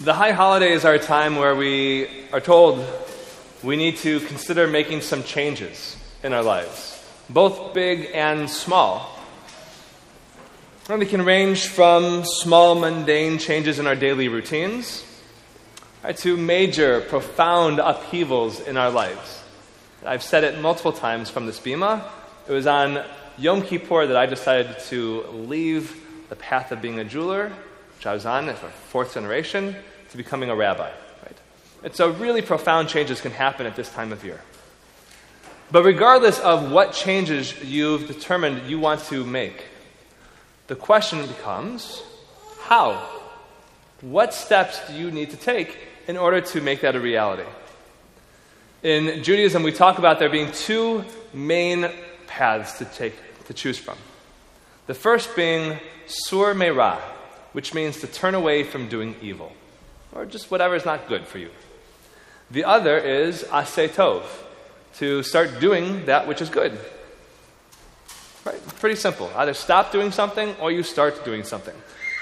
The high holidays are a time where we are told we need to consider making some changes in our lives, both big and small. And they can range from small, mundane changes in our daily routines right, to major, profound upheavals in our lives. I've said it multiple times from this bima. It was on Yom Kippur that I decided to leave the path of being a jeweler, I was fourth generation, to becoming a rabbi. Right? And so, really profound changes can happen at this time of year. But regardless of what changes you've determined you want to make, the question becomes how? What steps do you need to take in order to make that a reality? In Judaism, we talk about there being two main paths to take to choose from. The first being sur meira, which means to turn away from doing evil, or just whatever is not good for you. The other is asay tov, to start doing that which is good. Right? Pretty simple. Either stop doing something or you start doing something.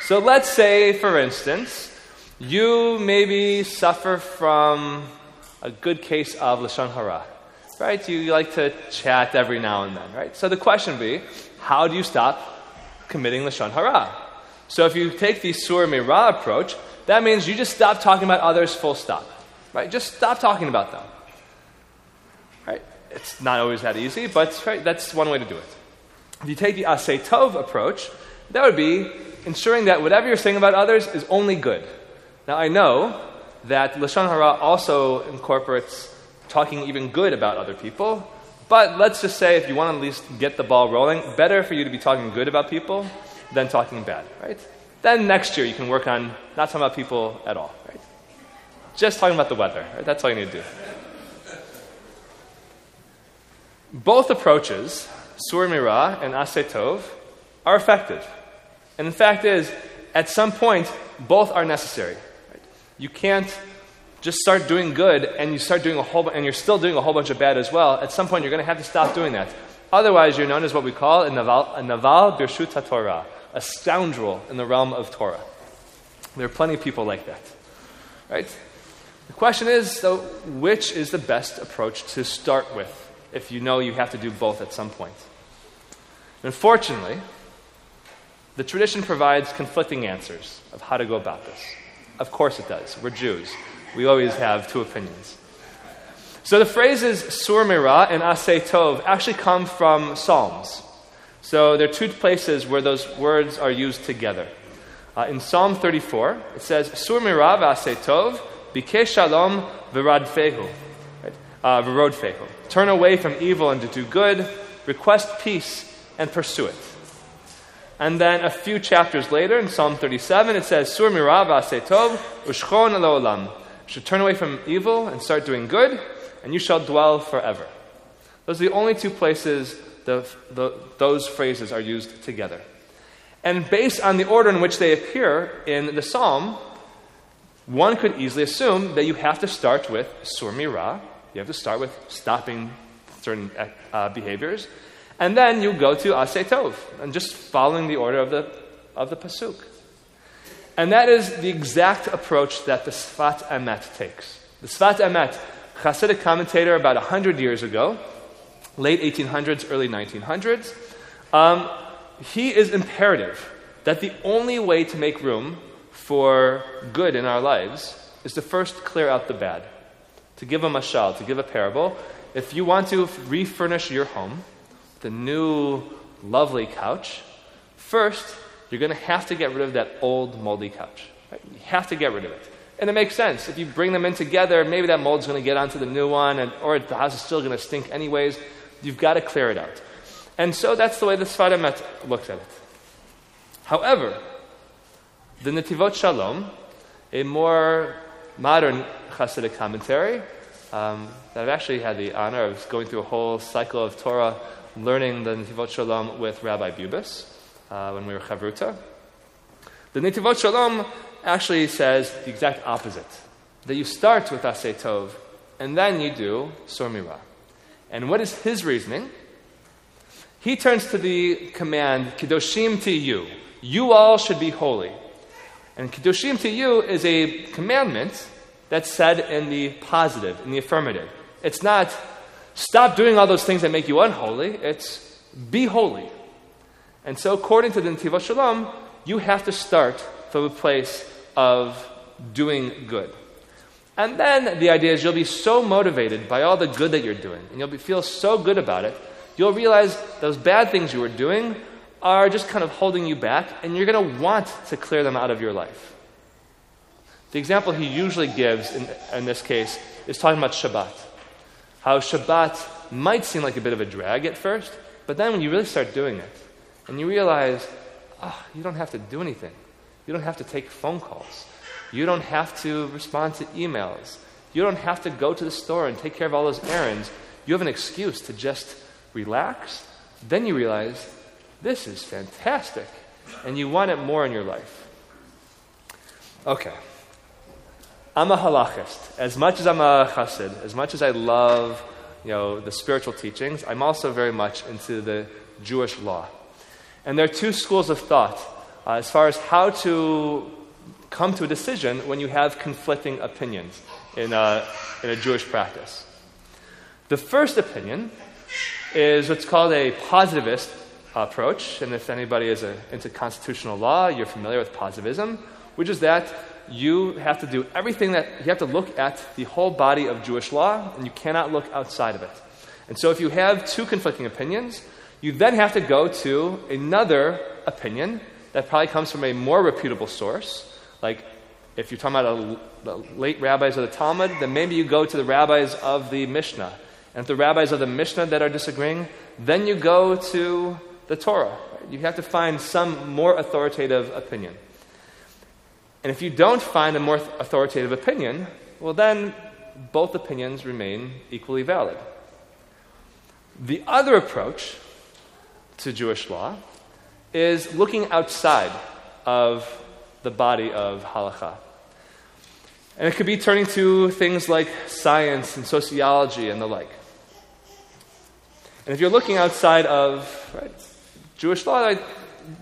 So let's say, for instance, you maybe suffer from a good case of Lashon Hara. Right? You like to chat every now and then, right? So the question would be, how do you stop committing Lashon Hara? So if you take the Sur Mira approach, that means you just stop talking about others full stop. Right? Just stop talking about them. Right? It's not always that easy, but right, that's one way to do it. If you take the Asay Tov approach, that would be ensuring that whatever you're saying about others is only good. Now I know that Lashon Hara also incorporates talking even good about other people. But let's just say if you want to at least get the ball rolling, better for you to be talking good about people than talking bad, right? Then next year you can work on not talking about people at all, right? Just talking about the weather, right? That's all you need to do. Both approaches, Sur Mira and Asay Tov, are effective. And the fact is, at some point, both are necessary. Right? You can't just start doing good and you start doing a whole and you're still doing a whole bunch of bad as well, at some point you're going to have to stop doing that. Otherwise, you're known as what we call a naval, a naval birshut Torah, a scoundrel in the realm of Torah. There are plenty of people like that. Right? The question is, though, which is the best approach to start with if you know you have to do both at some point? Unfortunately, the tradition provides conflicting answers of how to go about this. Of course it does. We're Jews. We always have two opinions. So the phrases Sur Mira and Asay Tov actually come from Psalms. So there are two places where those words are used together. Uh, in Psalm 34, it says, Sur Mira v'Asay Tov, bakesh shalom v'radfehu. Uh, Turn away from evil and to do good, request peace and pursue it. And then a few chapters later, in Psalm 37, it says, Sur Mira v'Asay Tov, ushchon olam should turn away from evil and start doing good, and you shall dwell forever. Those are the only two places the, the, those phrases are used together. And based on the order in which they appear in the psalm, one could easily assume that you have to start with sur mira, you have to start with stopping certain uh, behaviors, and then you go to asay tov, and just following the order of the, of the pasuk. And that is the exact approach that the Sfat Emet takes. The Sfat Emet, Hasidic commentator about 100 years ago, late 1800s, early 1900s, um, he is imperative that the only way to make room for good in our lives is to first clear out the bad. To give a mashal, to give a parable. If you want to refurnish your home a new, lovely couch, first you're going to have to get rid of that old moldy couch. Right? You have to get rid of it. And it makes sense. If you bring them in together, maybe that mold's going to get onto the new one, and, or the house is still going to stink anyways. You've got to clear it out. And so that's the way the Sfat Emet looks at it. However, the Netivot Shalom, a more modern Hasidic commentary, um, that I've actually had the honor of going through a whole cycle of Torah, learning the Netivot Shalom with Rabbi Bubis uh, when we were Chavruta. The Netivot Shalom actually says the exact opposite. That you start with Asay Tov, and then you do Sur Mira. And what is his reasoning? He turns to the command, Kedoshim tihyu. You all should be holy. And Kiddushim to you is a commandment that's said in the positive, in the affirmative. It's not stop doing all those things that make you unholy, it's be holy. And so, according to the Netivot Shalom, you have to start from a place of doing good. And then the idea is you'll be so motivated by all the good that you're doing, and you'll be, feel so good about it, you'll realize those bad things you were doing are just kind of holding you back, and you're going to want to clear them out of your life. The example he usually gives in, in this case is talking about Shabbat. How Shabbat might seem like a bit of a drag at first, but then when you really start doing it, and you realize, oh, you don't have to do anything. You don't have to take phone calls. You don't have to respond to emails. You don't have to go to the store and take care of all those errands. You have an excuse to just relax. Then you realize, this is fantastic. And you want it more in your life. Okay. I'm a halachist. As much as I'm a chassid, as much as I love you know, the spiritual teachings, I'm also very much into the Jewish law. And there are two schools of thought uh, as far as how to come to a decision when you have conflicting opinions in a, in a Jewish practice. The first opinion is what's called a positivist approach. And if anybody is a, into constitutional law, you're familiar with positivism, which is that you have to do everything that you have to look at the whole body of Jewish law, and you cannot look outside of it. And so if you have two conflicting opinions, you then have to go to another opinion that probably comes from a more reputable source. Like if you're talking about the late rabbis of the Talmud, then maybe you go to the rabbis of the Mishnah. And if the rabbis of the Mishnah that are disagreeing, then you go to the Torah. You have to find some more authoritative opinion. And if you don't find a more authoritative opinion, well, then both opinions remain equally valid. The other approach to Jewish law is looking outside of the body of halakha. And it could be turning to things like science and sociology and the like. And if you're looking outside of right, Jewish law,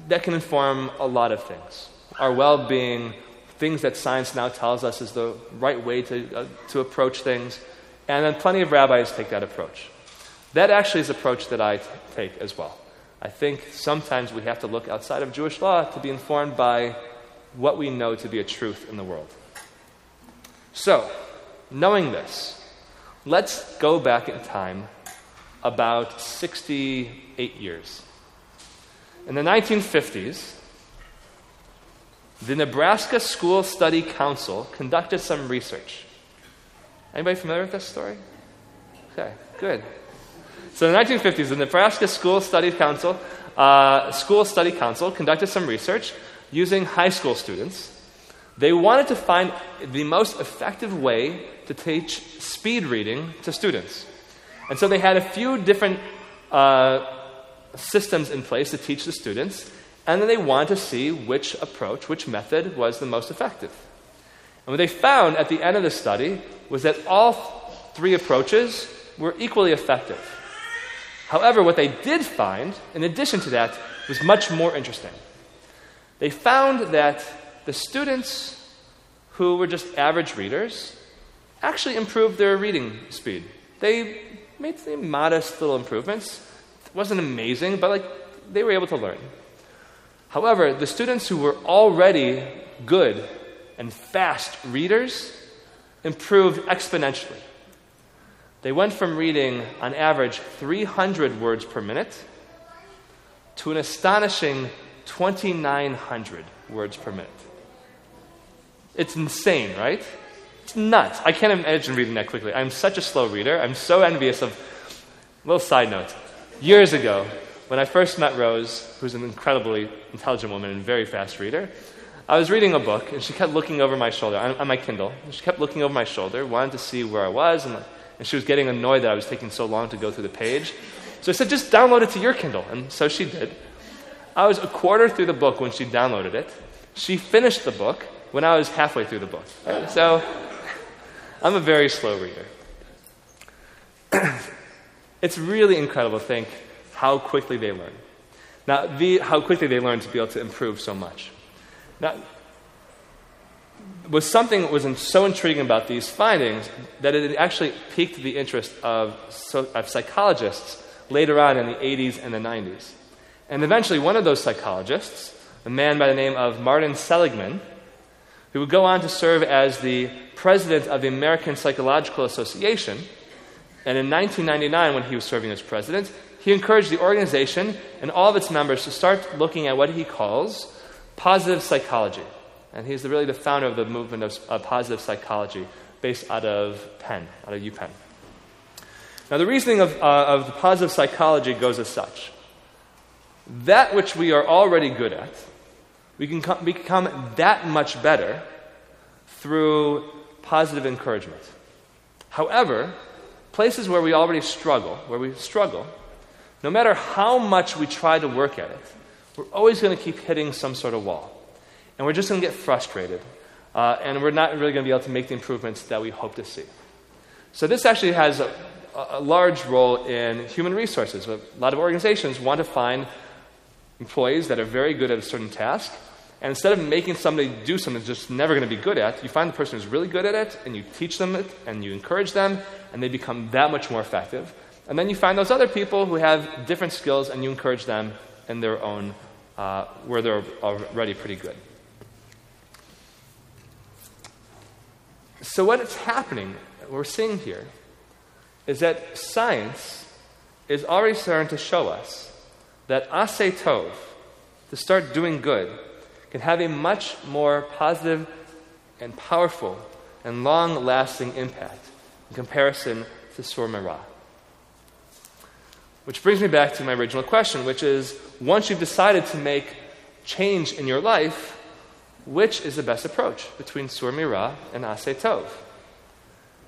that can inform a lot of things. Our well being, things that science now tells us is the right way to, uh, to approach things. And then plenty of rabbis take that approach. That actually is approach that I t- take as well. I think sometimes we have to look outside of Jewish law to be informed by what we know to be a truth in the world. So, knowing this, let's go back in time about 68 years. In the 1950s, the Nebraska School Study Council conducted some research. Anybody familiar with this story? Okay, good. So in the 1950s, the Nebraska School Study Council, uh, School Study Council conducted some research using high school students. They wanted to find the most effective way to teach speed reading to students. And so they had a few different uh, systems in place to teach the students, and then they wanted to see which approach, which method was the most effective. And what they found at the end of the study was that all three approaches were equally effective. However, what they did find, in addition to that, was much more interesting. They found that the students who were just average readers actually improved their reading speed. They made some modest little improvements. It wasn't amazing, but like they were able to learn. However, the students who were already good and fast readers improved exponentially. They went from reading, on average, 300 words per minute to an astonishing 2,900 words per minute. It's insane, right? It's nuts. I can't imagine reading that quickly. I'm such a slow reader. I'm so envious of. Little side note. Years ago, when I first met Rose, who's an incredibly intelligent woman and very fast reader, I was reading a book, and she kept looking over my shoulder on, on my Kindle. She kept looking over my shoulder, wanted to see where I was, and and she was getting annoyed that I was taking so long to go through the page. So I said, just download it to your Kindle. And so she did. I was a quarter through the book when she downloaded it. She finished the book when I was halfway through the book. So I'm a very slow reader. it's really incredible to think how quickly they learn. Now, the, how quickly they learn to be able to improve so much. Now, was something that was so intriguing about these findings that it actually piqued the interest of, of psychologists later on in the 80s and the 90s. And eventually, one of those psychologists, a man by the name of Martin Seligman, who would go on to serve as the president of the American Psychological Association, and in 1999, when he was serving as president, he encouraged the organization and all of its members to start looking at what he calls positive psychology. And he's really the founder of the movement of, of positive psychology based out of Penn, out of UPenn. Now, the reasoning of, uh, of the positive psychology goes as such that which we are already good at, we can com- become that much better through positive encouragement. However, places where we already struggle, where we struggle, no matter how much we try to work at it, we're always going to keep hitting some sort of wall. And we're just going to get frustrated. Uh, and we're not really going to be able to make the improvements that we hope to see. So, this actually has a, a large role in human resources. A lot of organizations want to find employees that are very good at a certain task. And instead of making somebody do something that's just never going to be good at, you find the person who's really good at it, and you teach them it, and you encourage them, and they become that much more effective. And then you find those other people who have different skills, and you encourage them in their own, uh, where they're already pretty good. So, what is happening, what we're seeing here, is that science is already starting to show us that asay tov, to start doing good, can have a much more positive and powerful and long lasting impact in comparison to sur merah. Which brings me back to my original question, which is once you've decided to make change in your life, which is the best approach between sur merah and asay tov?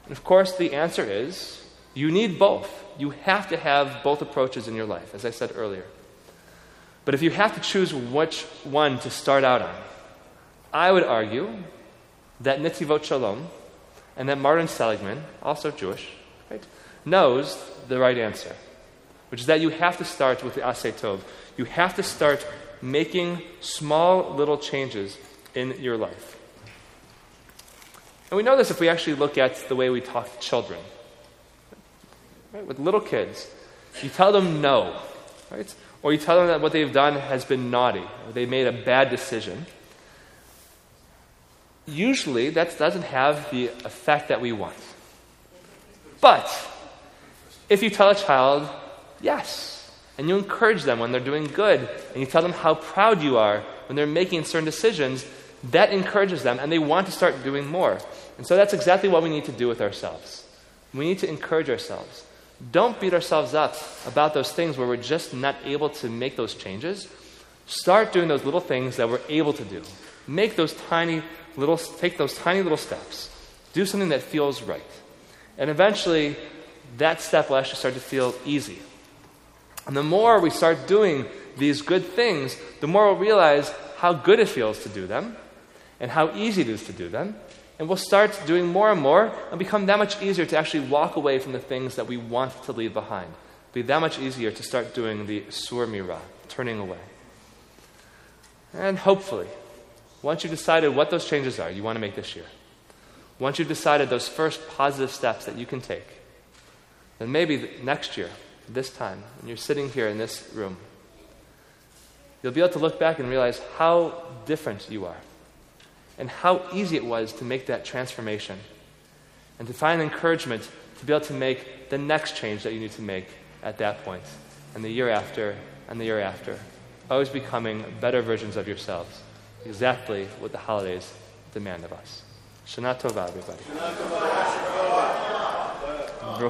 And of course, the answer is you need both. You have to have both approaches in your life, as I said earlier. But if you have to choose which one to start out on, I would argue that Netivot Shalom and that Martin Seligman, also Jewish, right, knows the right answer, which is that you have to start with the Asay Tov. You have to start making small little changes in your life. And we know this if we actually look at the way we talk to children. Right? With little kids, you tell them no, right? or you tell them that what they've done has been naughty, or they made a bad decision, usually that doesn't have the effect that we want. But if you tell a child, yes, and you encourage them when they're doing good, and you tell them how proud you are when they're making certain decisions, that encourages them and they want to start doing more. And so that's exactly what we need to do with ourselves. We need to encourage ourselves. Don't beat ourselves up about those things where we're just not able to make those changes. Start doing those little things that we're able to do. Make those tiny little, take those tiny little steps. Do something that feels right. And eventually, that step will actually start to feel easy. And the more we start doing these good things, the more we'll realize how good it feels to do them and how easy it is to do them. And we'll start doing more and more and become that much easier to actually walk away from the things that we want to leave behind. It'll be that much easier to start doing the sur merah, turning away. And hopefully, once you've decided what those changes are you want to make this year, once you've decided those first positive steps that you can take, then maybe next year, this time, when you're sitting here in this room, you'll be able to look back and realize how different you are and how easy it was to make that transformation and to find encouragement to be able to make the next change that you need to make at that point and the year after and the year after. Always becoming better versions of yourselves. Exactly what the holidays demand of us. Shana Tova, everybody.